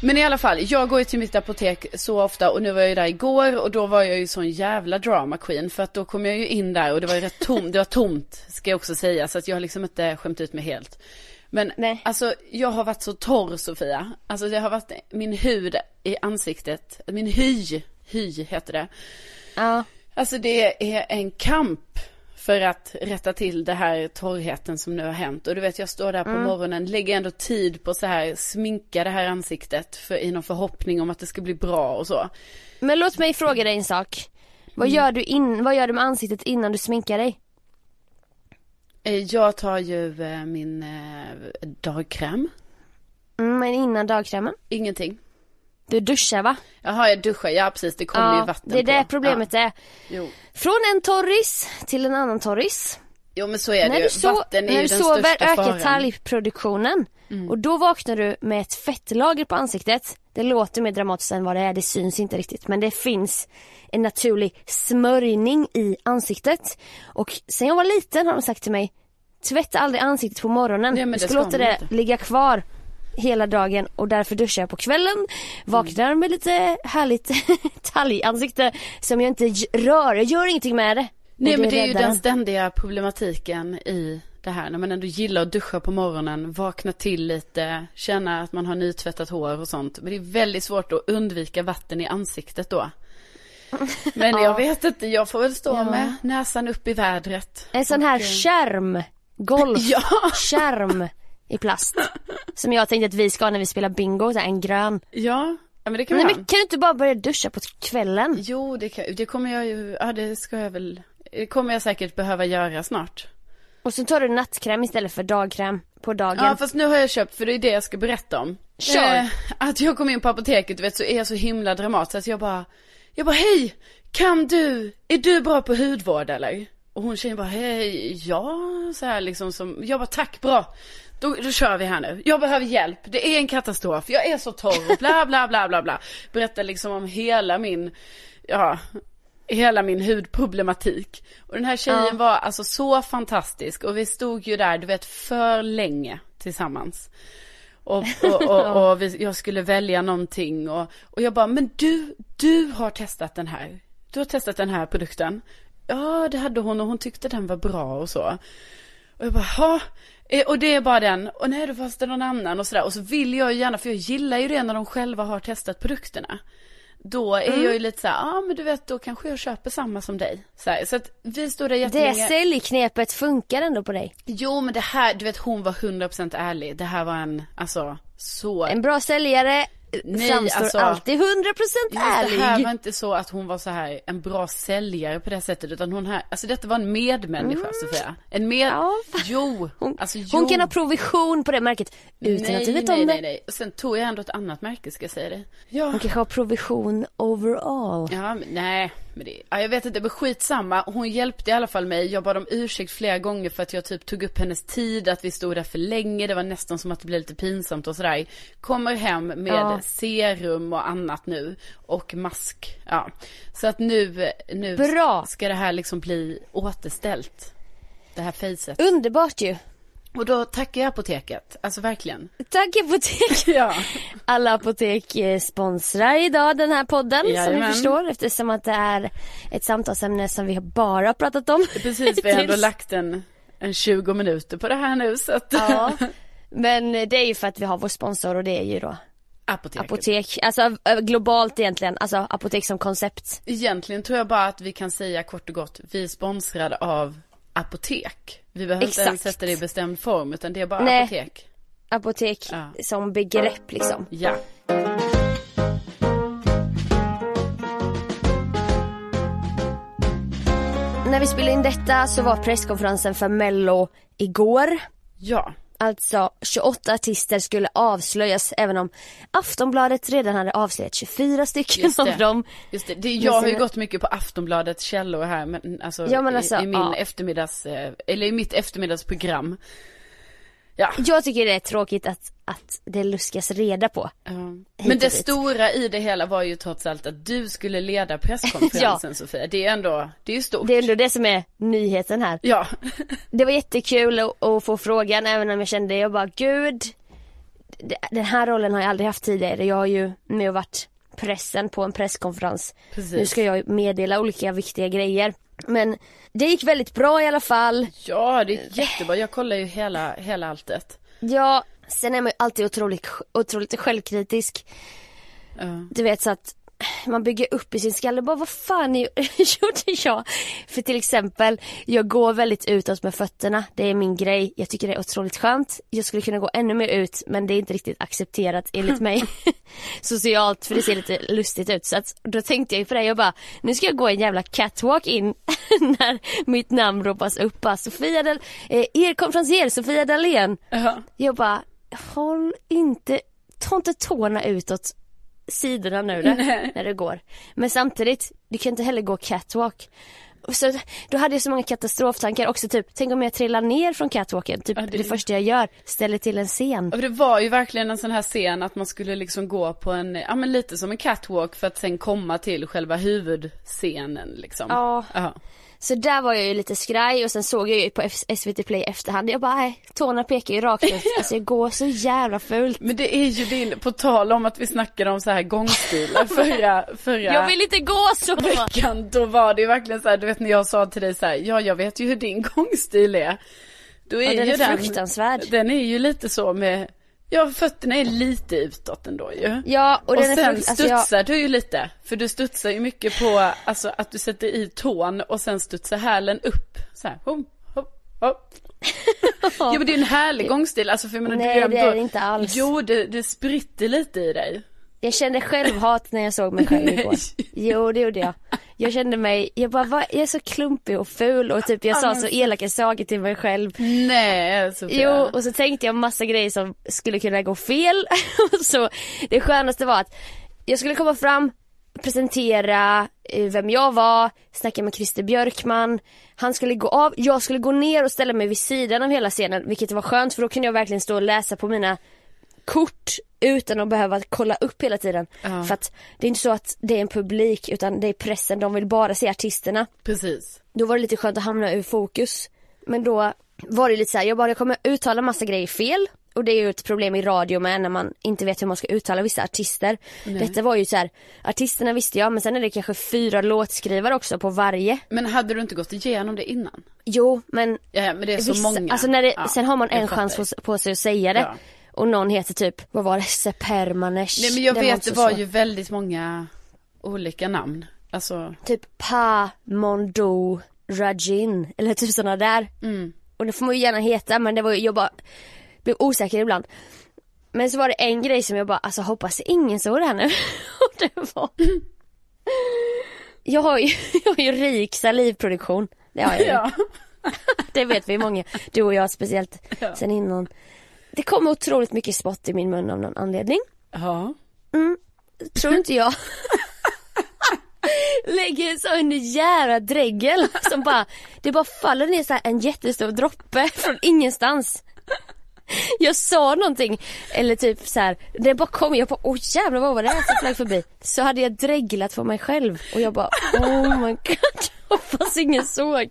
A: Men i alla fall, jag går ju till mitt apotek så ofta och nu var jag ju där igår och då var jag ju sån jävla drama queen för att då kom jag ju in där och det var ju rätt tomt, det var tomt ska jag också säga så att jag har liksom inte skämt ut mig helt. Men
B: Nej.
A: alltså jag har varit så torr Sofia, alltså det har varit min hud i ansiktet, min hy, hy heter det.
B: ja.
A: Alltså det är en kamp För att rätta till det här torrheten som nu har hänt. Och du vet jag står där på
B: Mm.
A: morgonen, lägger ändå tid på så här sminka det här ansiktet. För, I någon förhoppning om att det ska bli bra och så.
B: Men låt mig fråga dig en sak. Vad,
A: Mm.
B: gör, du in, vad gör du med ansiktet innan du sminkar dig?
A: Eh, Jag tar ju eh, min eh, dagkräm.
B: Mm, men innan dagkrämen?
A: Ingenting.
B: Du duschar va?
A: Jaha jag duschar, ja precis det kommer ju vatten
B: det är det
A: på.
B: problemet är.
A: Ja. Jo.
B: Från en torris till en annan torris.
A: jo men så är det
B: När
A: ju.
B: du, so
A: Vatten är
B: när
A: ju
B: du
A: den
B: sover
A: största
B: ökar
A: faran.
B: talgproduktionen. Och då vaknar du med ett fettlager på ansiktet. Det låter mer dramatiskt än vad det är, det syns inte riktigt. Men det finns en naturlig smörjning i ansiktet. Och sen jag var liten har de sagt till mig, tvätta aldrig ansiktet på morgonen.
A: Nej,
B: du
A: det
B: ska
A: ska
B: låta det
A: inte.
B: ligga kvar hela dagen och därför duschar jag på kvällen. Vaknar med lite härligt talgansikte som jag inte rör. Jag gör ingenting med det.
A: Nej men det är ju den ständiga problematiken i det här. När man ändå gillar att duscha på morgonen, vakna till lite, känna att man har nytvättat hår och sånt. Men det är väldigt svårt att undvika vatten i ansiktet då. Men
B: Ja.
A: jag vet inte, jag får väl stå
B: Ja.
A: med näsan upp i vädret.
B: En sån här
A: Och, eh,
B: skärm, golf,
A: Ja.
B: skärm i plast. Som jag tänkte att vi ska ha när vi spelar bingo, så här, en grön.
A: Ja, ja men det kan
B: Nej
A: vi
B: men
A: ha.
B: kan du inte bara börja duscha på kvällen?
A: Jo, det, kan, det kommer jag ju, ja det ska jag väl, det kommer jag säkert behöva göra snart.
B: Och så tar du nattkräm istället för dagkräm på dagen.
A: Ja fast nu har jag köpt, för det är det jag ska berätta om.
B: Kör.
A: Eh, att jag kom in på apoteket, du vet så är jag så himla dramatisk. Att jag bara, jag bara hej, kan du, är du bra på hudvård eller? Och hon tjejen bara, hej, ja, så här liksom som, jag bara tack, bra. Då, då kör vi här nu. Jag behöver hjälp, det är en katastrof, jag är så torr, bla bla bla bla bla. Berättar liksom om hela min, ja, hela min hudproblematik. Och den här tjejen
B: Ja.
A: var alltså så fantastisk och vi stod ju där, du vet, för länge tillsammans. Och, och, och, och vi, jag skulle välja någonting och, och jag bara, men du, du har testat den här. Du har testat den här produkten. Ja, det hade hon och hon tyckte den var bra och så. Och jag bara, ha. Och det är bara den. Och nej, då fanns det någon annan och sådär. Och så vill jag ju gärna, för jag gillar ju det när de själva har testat produkterna. Då är
B: Mm.
A: jag ju lite så här, ja ah, men du vet då kanske jag köper samma som dig. Så, här, så att vi stod där
B: det
A: jättelänge.
B: säljknepet funkar ändå på dig.
A: Jo men det här, du vet hon var 100% ärlig. Det här var en, alltså så.
B: En bra säljare
A: Nej,
B: framstår
A: alltså-
B: alltid 100%
A: Just
B: ärlig.
A: Det här var inte så att hon var så här en bra säljare på det sättet utan hon här, alltså detta var en medmänniska Sofia. En med,
B: Mm. Ja.
A: jo,
B: Hon,
A: alltså jo.
B: hon kan ha provision på det märket utan
A: nej,
B: att du vet
A: nej,
B: om
A: nej,
B: det.
A: nej. Och sen tog jag ändå ett annat märke ska jag säga det. Ja.
B: Hon kanske har provision overall.
A: Ja, men, nej, men det, ja, jag vet inte, men skitsamma. Hon hjälpte i alla fall mig. Jag bad om ursäkt flera gånger för att jag typ tog upp hennes tid, att vi stod där för länge. Det var nästan som att det blev lite pinsamt och sådär. Kommer hem med
B: Ja.
A: serum och annat nu. Och mask. Ja. Så att nu, nu
B: Bra.
A: ska det här liksom bli återställt. Det här facet.
B: Underbart ju.
A: Och då tackar jag apoteket. Alltså verkligen.
B: Tack apotek.
A: Ja.
B: Alla apotek eh, sponsrar idag den här podden som
A: Jajamän.
B: ni förstår eftersom att det är ett samtalsämne som vi har bara pratat om.
A: Precis, vi har ändå lagt en, en 20 minuter på det här nu så att.
B: Ja. Men det är ju för att vi har vår sponsor och det är ju då
A: Apoteket.
B: apotek, alltså globalt egentligen, alltså apotek som koncept.
A: Egentligen tror jag bara att vi kan säga kort och gott, vi är sponsrade av apotek. Vi behöver inte ens
B: Exakt.
A: sätta det i bestämd form utan det är bara
B: Nej.
A: apotek.
B: Apotek
A: Ja.
B: som begrepp liksom.
A: Ja.
B: När vi spelade in detta så var presskonferensen för mello igår.
A: Ja.
B: Alltså 28 artister skulle avslöjas även om Aftonbladet redan hade avslöjat 24 stycken
A: Just det.
B: av dem.
A: Just det. det jag har ju gått mycket på Aftonbladets källor här men alltså,
B: Ja, men alltså,
A: i, i min
B: ja.
A: eftermiddags, eh, eller i mitt eftermiddagsprogram. Ja.
B: Jag tycker det är tråkigt att, att det luskas reda på.
A: Ja.
B: Hit
A: Men det stora i det hela var ju trots allt att du skulle leda presskonferensen Sofia. Det är ändå, det är ju stort.
B: Det är ändå det som är nyheten här.
A: Ja.
B: Det var jättekul att, att få frågan även om jag kände, jag bara gud. Den här rollen har jag aldrig haft tidigare. Jag har ju med och varit pressen på en presskonferens.
A: Precis.
B: Nu ska jag meddela olika viktiga grejer. Men det gick väldigt bra i alla fall.
A: Ja, det är jättebra. Jag kollar ju hela, hela alltet.
B: Ja, sen är man ju alltid otroligt, otroligt självkritisk.
A: Ja.
B: Du vet så att man bygger upp i sin skalle. Bara vad fan gjorde jag? För till exempel, jag går väldigt utåt med fötterna. Det är min grej. Jag tycker det är otroligt skönt. Jag skulle kunna gå ännu mer ut men det är inte riktigt accepterat enligt mig. Socialt för det ser lite lustigt ut. Så att, då tänkte jag ju på det. Jag bara, nu ska jag gå en jävla catwalk in när mitt namn ropas upp. Bara, Sofia Dal- eh, er konferencier Sofia Dalén.
A: Ja.
B: Jag bara, håll inte, ta inte tårna utåt sidorna nu då, när det går. Men samtidigt, du kan inte heller gå catwalk. Så, då hade jag så många katastroftankar också typ, tänk om jag trillar ner från catwalken, typ
A: Ja,
B: det...
A: det-
B: första jag gör, ställer till en scen.
A: Och det var ju verkligen en sån här scen att man skulle liksom gå på en, ja men lite som en catwalk för att sen komma till själva huvudscenen liksom.
B: Ja.
A: Ja.
B: Så där var jag ju lite skraj och sen såg jag ju på SVT Play efterhand, jag bara, nej, tårna pekar ju rakt ut, alltså jag går så jävla fult.
A: Men det är ju din, på tal om att vi snackade om så här gångstilar förra, förra
B: Jag vill inte gå så!
A: veckan, då var det ju verkligen så här, du vet när jag sa till dig så här, ja jag vet ju hur din gångstil är. Då är
B: Ja, den
A: ju
B: är
A: den,
B: fruktansvärd.
A: den är ju lite så med, ja fötterna är lite utåt ändå ju.
B: Ja, och,
A: Och,
B: den är
A: sen
B: frukt- alltså jag...
A: studsar du ju lite, för du studsar ju mycket på, alltså att du sätter i tån och sen studsar hälen upp. Så här, hopp, hopp, hopp. Ja men det är en härlig gångstil, alltså för jag menar,
B: Nej,
A: du är
B: det är det inte alls.
A: Jo det, det spritter lite i dig.
B: Jag kände självhat när jag såg mig själv igår. Jo, det gjorde jag. Jag kände mig, jag bara, vad, jag är så klumpig och ful och typ jag sa så elaka saker till mig själv.
A: Nej Sofia.
B: Jo, och så tänkte jag massa grejer som skulle kunna gå fel. Så det skönaste var att jag skulle komma fram, presentera eh, vem jag var, snacka med Christer Björkman. Han skulle gå av, jag skulle gå ner och ställa mig vid sidan av hela scenen vilket var skönt för då kunde jag verkligen stå och läsa på mina kort utan att behöva kolla upp hela tiden.
A: Ja.
B: För att det är inte så att det är en publik utan det är pressen, de vill bara se artisterna.
A: Precis.
B: Då var det lite skönt att hamna ur fokus. Men då var det lite så här, jag bara jag kommer uttala massa grejer fel. Och det är ju ett problem i radio med när man inte vet hur man ska uttala vissa artister. Detta var ju så här, artisterna visste jag men sen är det kanske fyra låtskrivare också på varje.
A: Men hade du inte gått igenom det innan?
B: Jo men
A: Ja men det är så
B: vissa,
A: många.
B: alltså när det,
A: Ja,
B: sen har man en chans på, på sig att säga det.
A: Ja.
B: Och någon heter typ, vad var det, Sepermanesh.
A: Nej men jag
B: Den
A: vet det
B: så
A: var
B: svår.
A: ju väldigt många olika namn. Alltså,
B: Typ Pa Mondo Rajin eller typ sådana där.
A: mm.
B: Och det får man ju gärna heta men det var ju, jag bara blev osäker ibland. Men så var det en grej som jag bara, alltså hoppas ingen såg det här nu. Och det var jag har, ju, jag har ju rik salivproduktion. Det har jag ju.
A: Ja.
B: Det vet vi många. Du och jag speciellt
A: Ja.
B: sen innan. Det kommer otroligt mycket spott i min mun av någon anledning.
A: Ja.
B: Tror inte jag. Lägger en sån jävla dregel som bara, det bara faller ner så en jättestor droppe från ingenstans. Jag sa någonting, eller typ så här, det bara kom, jag bara åh jävlar vad var det här som flög förbi? Så hade jag dreglat för mig själv och jag bara oh my god, hoppas ingen såg.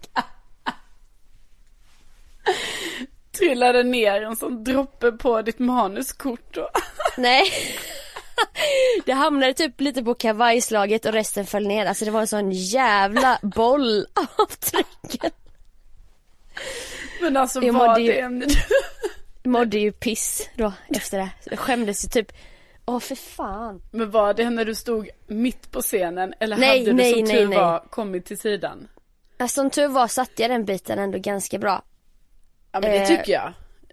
A: Trillade ner en sån droppe på ditt manuskort då.
B: Nej. Det hamnade typ lite på kavajslaget och resten föll ner. Alltså det var en sån jävla boll av trycken.
A: Men alltså
B: Jag
A: var
B: ju-
A: det en...
B: Mådde ju piss då efter det. Jag skämdes ju typ. Åh för fan.
A: Men var det när du stod mitt på scenen eller
B: Nej,
A: hade du
B: nej,
A: som
B: nej,
A: tur
B: nej.
A: var kommit till sidan?
B: Alltså, som tur var satte jag den biten ändå ganska bra.
A: Ja men det
B: Eh.
A: tycker jag.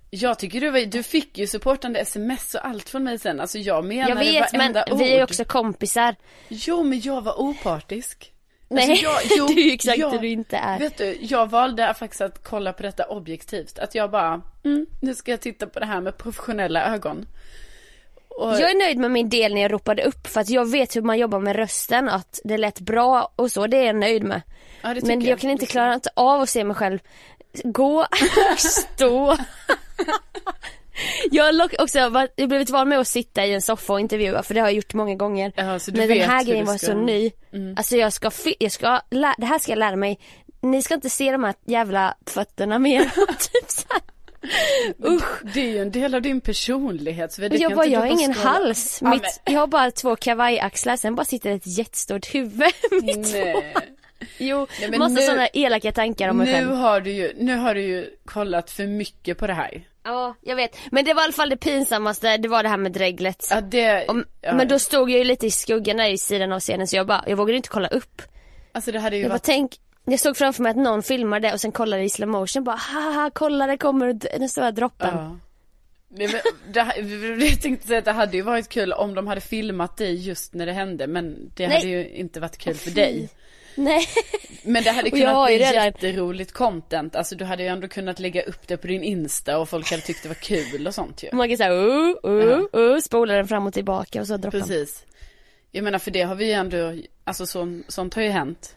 A: Jag tycker du var, du fick ju supportande sms och allt från mig sen. Alltså jag menar
B: Jag vet men
A: ord.
B: vi är också kompisar.
A: Jo men jag var opartisk.
B: Nej,
A: Alltså, jag- jo,
B: det är exakt
A: jag-
B: det du inte är.
A: Vet du, jag valde faktiskt att kolla på detta objektivt. Att jag bara, mm, nu ska jag titta på det här med professionella ögon. Och,
B: Jag är nöjd med min del när jag ropade upp för att jag vet hur man jobbar med rösten, att det lät bra och så, det är jag nöjd med.
A: ja,
B: Men jag kan inte klara av att se mig själv gå och stå. Jag har också varit- jag blivit van med att sitta i en soffa och intervjua för det har jag gjort många gånger.
A: Du
B: Men den här grejen var
A: ska- Mm.
B: så ny. Alltså jag ska, jag ska det här ska jag lära mig. Ni ska inte se de här jävla fötterna mer. typ så här.
A: Usch. Det är ju en del av din personlighet. Så det
B: jag bara, jag har ingen
A: stå-
B: hals. Mitt, jag har bara två kavajaxlar, sen bara sitter ett jättestort huvud. Mitt
A: Nej.
B: Jo,
A: Nej, men
B: massa
A: nu-
B: sådana elaka tankar om mig
A: Nu
B: själv.
A: har du ju, nu har du ju kollat för mycket på det här.
B: Ja, jag vet. Men det var i alla fall det pinsammaste, det var det här med dreglet.
A: Ja, det,
B: Om,
A: ja.
B: Men då stod jag ju lite i skuggan där i sidan av scenen så jag bara, jag vågade inte kolla upp.
A: Alltså det hade ju
B: Jag bara
A: varit
B: tänk, jag såg framför mig att någon filmade och sen kollade i slow motion bara haha kolla det kommer den stora droppen.
A: Ja. Det, men, det, jag tänkte säga att det hade ju varit kul om de hade filmat dig just när det hände men det
B: Nej.
A: hade ju inte varit kul för dig.
B: Nej.
A: Men det hade kunnat bli
B: redan-
A: jätteroligt content, alltså du hade ju ändå kunnat lägga upp det på din Insta och folk hade tyckt det var kul och sånt ju.
B: Man kan säga uh, uh, uh, spola den fram och tillbaka och så droppen.
A: Precis. Jag menar för det har vi ju ändå, alltså så, sånt har ju hänt.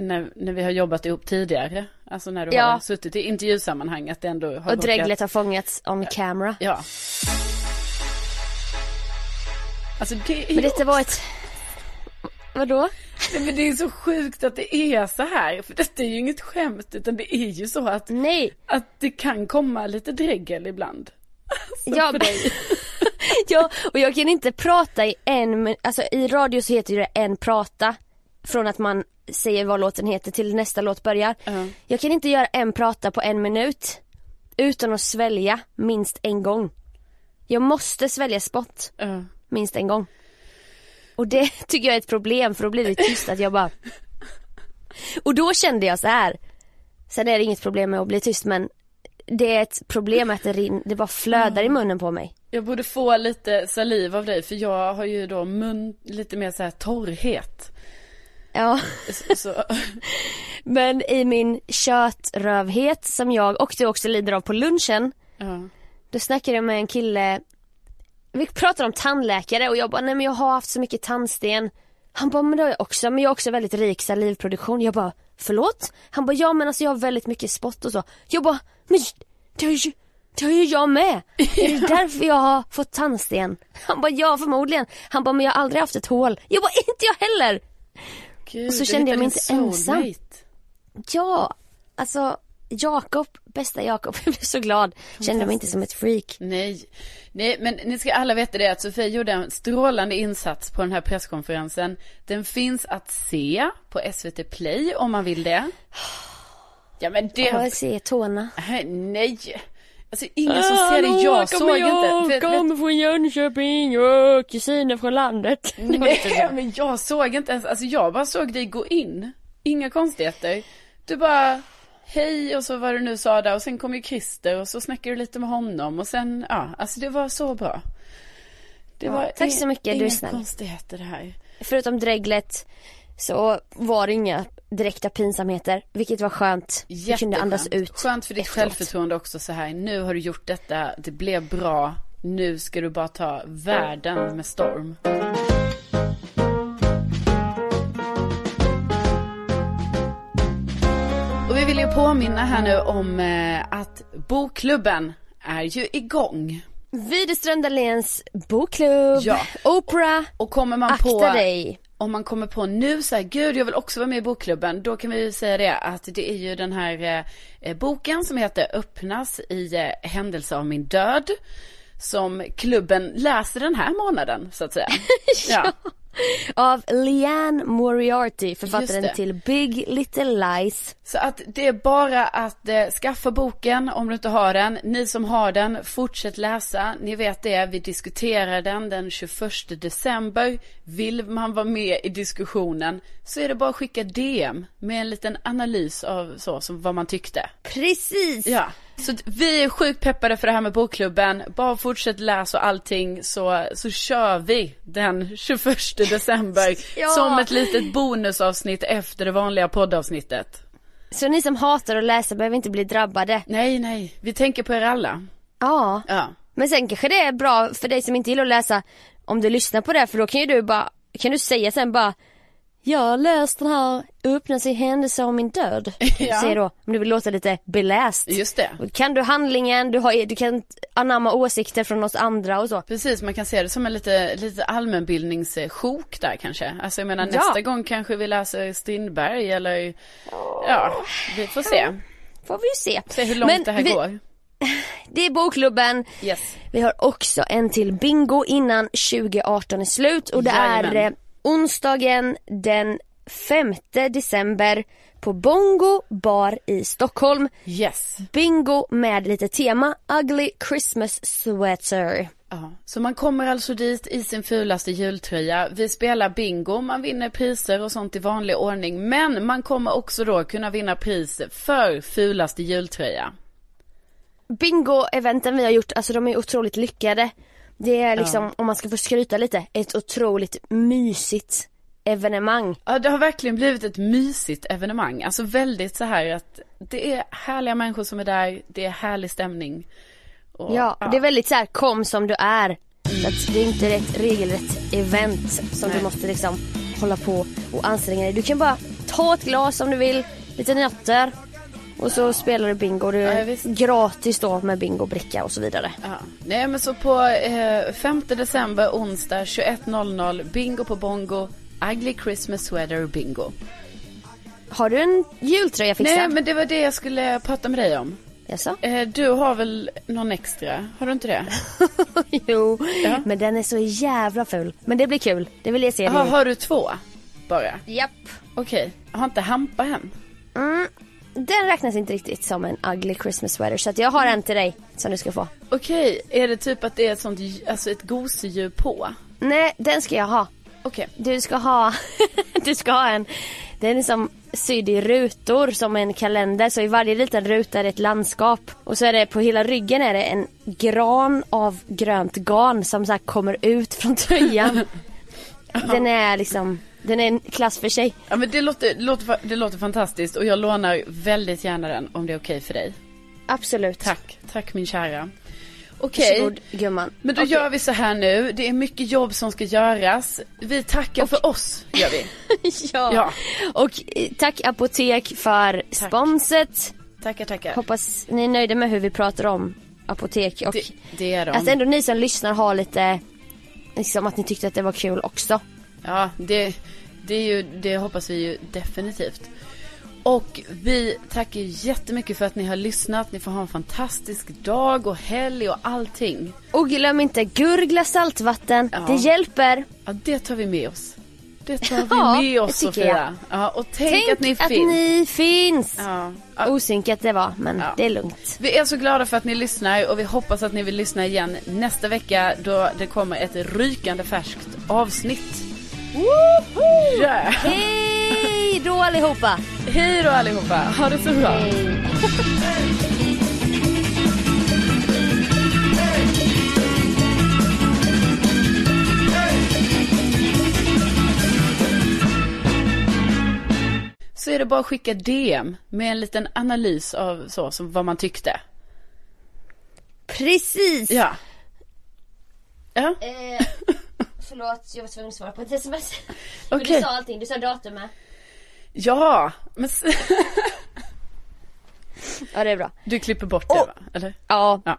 A: När, när vi har jobbat ihop tidigare. Alltså när du
B: Ja.
A: har suttit i intervjusammanhang att det ändå har
B: Och
A: råkat-
B: dreglet har fångats on camera.
A: Ja. Alltså det är
B: Men detta var ett... Vadå?
A: Nej, men det är så sjukt att det är så här. För detta är ju inget skämt utan det är ju så att,
B: Nej.
A: att det kan komma lite dregel ibland. Alltså,
B: Ja, ja, och jag kan inte prata i en alltså i radio så heter det en prata. Från att man säger vad låten heter till nästa låt börjar.
A: Ja.
B: Jag kan inte göra en prata på en minut. Utan att svälja minst en gång. Jag måste svälja spott
A: Ja.
B: minst en gång. Och det tycker jag är ett problem för då blir det tyst att jag bara Och då kände jag så här. Sen är det inget problem med att bli tyst men det är ett problem att det, rin- det bara flödar i munnen på mig.
A: Jag borde få lite saliv av dig för jag har ju då mun lite mer så här torrhet.
B: Ja. Men i min kötrövhet som jag och du också lider av på lunchen.
A: ja.
B: Då snackade jag med en kille. Vi pratade om tandläkare och jag bara, nej men jag har haft så mycket tandsten. Han bara, men det har jag också. Men jag har också väldigt rik salivproduktion. Jag bara, förlåt? Han bara, ja men alltså jag har väldigt mycket spott och så. Jag bara, men det har ju, det har ju jag med. Är det därför jag har fått tandsten? Han bara, ja förmodligen. Han bara, men jag har aldrig haft ett hål. Jag bara, inte jag heller.
A: Gud,
B: Och så kände jag mig inte ensam.
A: soulmate.
B: Ja, alltså Jakob, bästa Jakob, jag blev så glad. Kände mig inte som ett freak.
A: Nej, nej men ni ska alla veta det att Sofia gjorde en strålande insats på den här presskonferensen. Den finns att se på SVT Play om man vill det. Ja men det,
B: Ja, jag ser tårna.
A: Nej, nej. Alltså ingen som ser det, jag såg inte.
B: Jag kommer från Jönköping och kusiner från landet.
A: Nej men jag såg inte ens, alltså jag bara såg dig gå in. Inga konstigheter. Du bara, hej och så vad du nu sa där och sen kom ju Christer och så snackade du lite med honom och sen, ja, alltså det var så bra. Det
B: Ja,
A: var
B: tack så mycket, du är snäll.
A: konstigheter här.
B: Förutom dreglet så var det inga direkta pinsamheter, vilket var skönt. Jag kunde
A: Jätteskönt.
B: andas ut.
A: Skönt för ditt
B: efteråt.
A: självförtroende också så här. Nu har du gjort detta, det blev bra. Nu ska du bara ta världen med storm. Påminna här nu om eh, att bokklubben är ju igång.
B: Widerström Dahléns bokklubb,
A: Ja.
B: Opera,
A: Och kommer man
B: akta
A: på
B: dig.
A: om man kommer på nu så här, gud jag vill också vara med i bokklubben, då kan vi ju säga det att det är ju den här eh, eh, boken som heter Öppnas i eh, händelse av min död. Som klubben läser den här månaden så att säga. ja.
B: Av Leanne Moriarty, författaren till Big Little Lies.
A: Så att det är bara att eh, skaffa boken om du inte har den. Ni som har den, fortsätt läsa. Ni vet det, vi diskuterar den den 21 december. Vill man vara med i diskussionen så är det bara att skicka DM med en liten analys av så, som vad man tyckte.
B: Precis!
A: Ja, så vi är sjukt peppade för det här med bokklubben. Bara fortsätt läsa och allting så, så kör vi den 21 december.
B: Ja.
A: Som ett litet bonusavsnitt efter det vanliga poddavsnittet.
B: Så ni som hatar att läsa behöver inte bli drabbade.
A: Nej, nej, vi tänker på er alla.
B: Ja.
A: Ja,
B: Men sen kanske det är bra för dig som inte gillar att läsa om du lyssnar på det för då kan ju du bara, kan du säga sen bara jag har läst den här öppnas i händelse av min död.
A: Ja.
B: Säg då, om du vill låta lite beläst.
A: just det.
B: Kan du handlingen, du, har, du kan anamma åsikter från oss andra och så.
A: Precis, man kan se det som en lite, lite allmänbildningssjok där kanske. Alltså jag menar
B: Ja.
A: nästa gång kanske vi läser Strindberg eller ja, vi får se.
B: Får vi se.
A: Se hur långt
B: Men
A: det här
B: vi,
A: går.
B: Det är bokklubben.
A: Yes.
B: Vi har också en till bingo innan 2018 är slut och det är
A: Jajamän.
B: eh, onsdagen den 5 december på Bongo bar i Stockholm.
A: Yes.
B: Bingo med lite tema Ugly Christmas Sweater.
A: Ja, så man kommer alltså dit i sin fulaste jultröja. Vi spelar bingo, man vinner priser och sånt i vanlig ordning. Men man kommer också då kunna vinna pris för fulaste jultröja.
B: Bingo-eventen vi har gjort, alltså de är otroligt lyckade. Det är liksom, ja. om man ska få skryta lite, ett otroligt mysigt evenemang.
A: Ja det har verkligen blivit ett mysigt evenemang. Alltså väldigt så här att det är härliga människor som är där, det är härlig stämning.
B: Och, ja, ja, det är väldigt så här, kom som du är. Så att det är inte ett regelrätt event som Nej. du måste liksom hålla på och anstränga dig. Du kan bara ta ett glas om du vill, lite nötter och så spelar du bingo. Det är ja, gratis då med bingobricka och så vidare.
A: Ja. Nej men så på eh, 5 december onsdag 21.00 bingo på bongo. Ugly Christmas sweater bingo.
B: Har du en jultröja fixad?
A: Nej men det var det jag skulle prata med dig om.
B: Jaså?
A: Eh, du har väl någon extra? Har du inte det?
B: jo, ja. men den är så jävla ful. Men det blir kul. Det vill jag se.
A: Aha, har du två? Bara?
B: Japp.
A: Okej. Okay. Har inte Hampa en?
B: Mm. Den räknas inte riktigt som en ugly Christmas sweater så att jag har en till dig som du ska få.
A: Okej, är det typ att det är ett sånt, alltså ett gosedjur på?
B: Nej, den ska jag ha.
A: Okej.
B: Du ska ha, du ska ha en, den är som sydd i rutor som en kalender så i varje liten ruta är det ett landskap. Och så är det på hela ryggen är det en gran av grönt garn som så kommer ut från tröjan. den är liksom den är en klass för sig.
A: Ja men det låter, låter, det låter fantastiskt och jag lånar väldigt gärna den om det är okej okay för dig.
B: Absolut.
A: Tack, tack min kära. Okej, okay.
B: gumman.
A: Men då
B: okay.
A: gör vi så här nu. Det är mycket jobb som ska göras. Vi tackar och... för oss, gör vi.
B: ja. ja. Och eh, tack Apotek för tack. sponset.
A: Tackar, tackar.
B: Hoppas ni är nöjda med hur vi pratar om Apotek. Och
A: det, det är de.
B: Att ändå ni som lyssnar har lite, liksom att ni tyckte att det var kul också.
A: Ja, det, det, är ju, det hoppas vi ju definitivt. Och vi tackar jättemycket för att ni har lyssnat. Ni får ha en fantastisk dag och helg och allting.
B: Och glöm inte gurgla saltvatten. Ja. Det hjälper.
A: Ja, det tar vi med oss. Det tar vi ja, med oss Sofia. Ja, och tänk, tänk att ni
B: att
A: finns.
B: ni finns. Ja. Osynkat det var, men ja. det är lugnt.
A: Vi är så glada för att ni lyssnar och vi hoppas att ni vill lyssna igen nästa vecka då det kommer ett rykande färskt avsnitt.
B: Woho! Yeah. Hej då allihopa!
A: Hej då allihopa! Ha det så bra! så är det bara att skicka DM med en liten analys av så, som vad man tyckte.
B: Precis!
A: Ja.
B: Ja. Eh, förlåt, jag var tvungen att svara på ett sms. Okay. Men du sa allting, du sa datumet.
A: Ja, men...
B: ja, det är bra.
A: Du klipper bort det oh. va? Eller?
B: Ja. ja.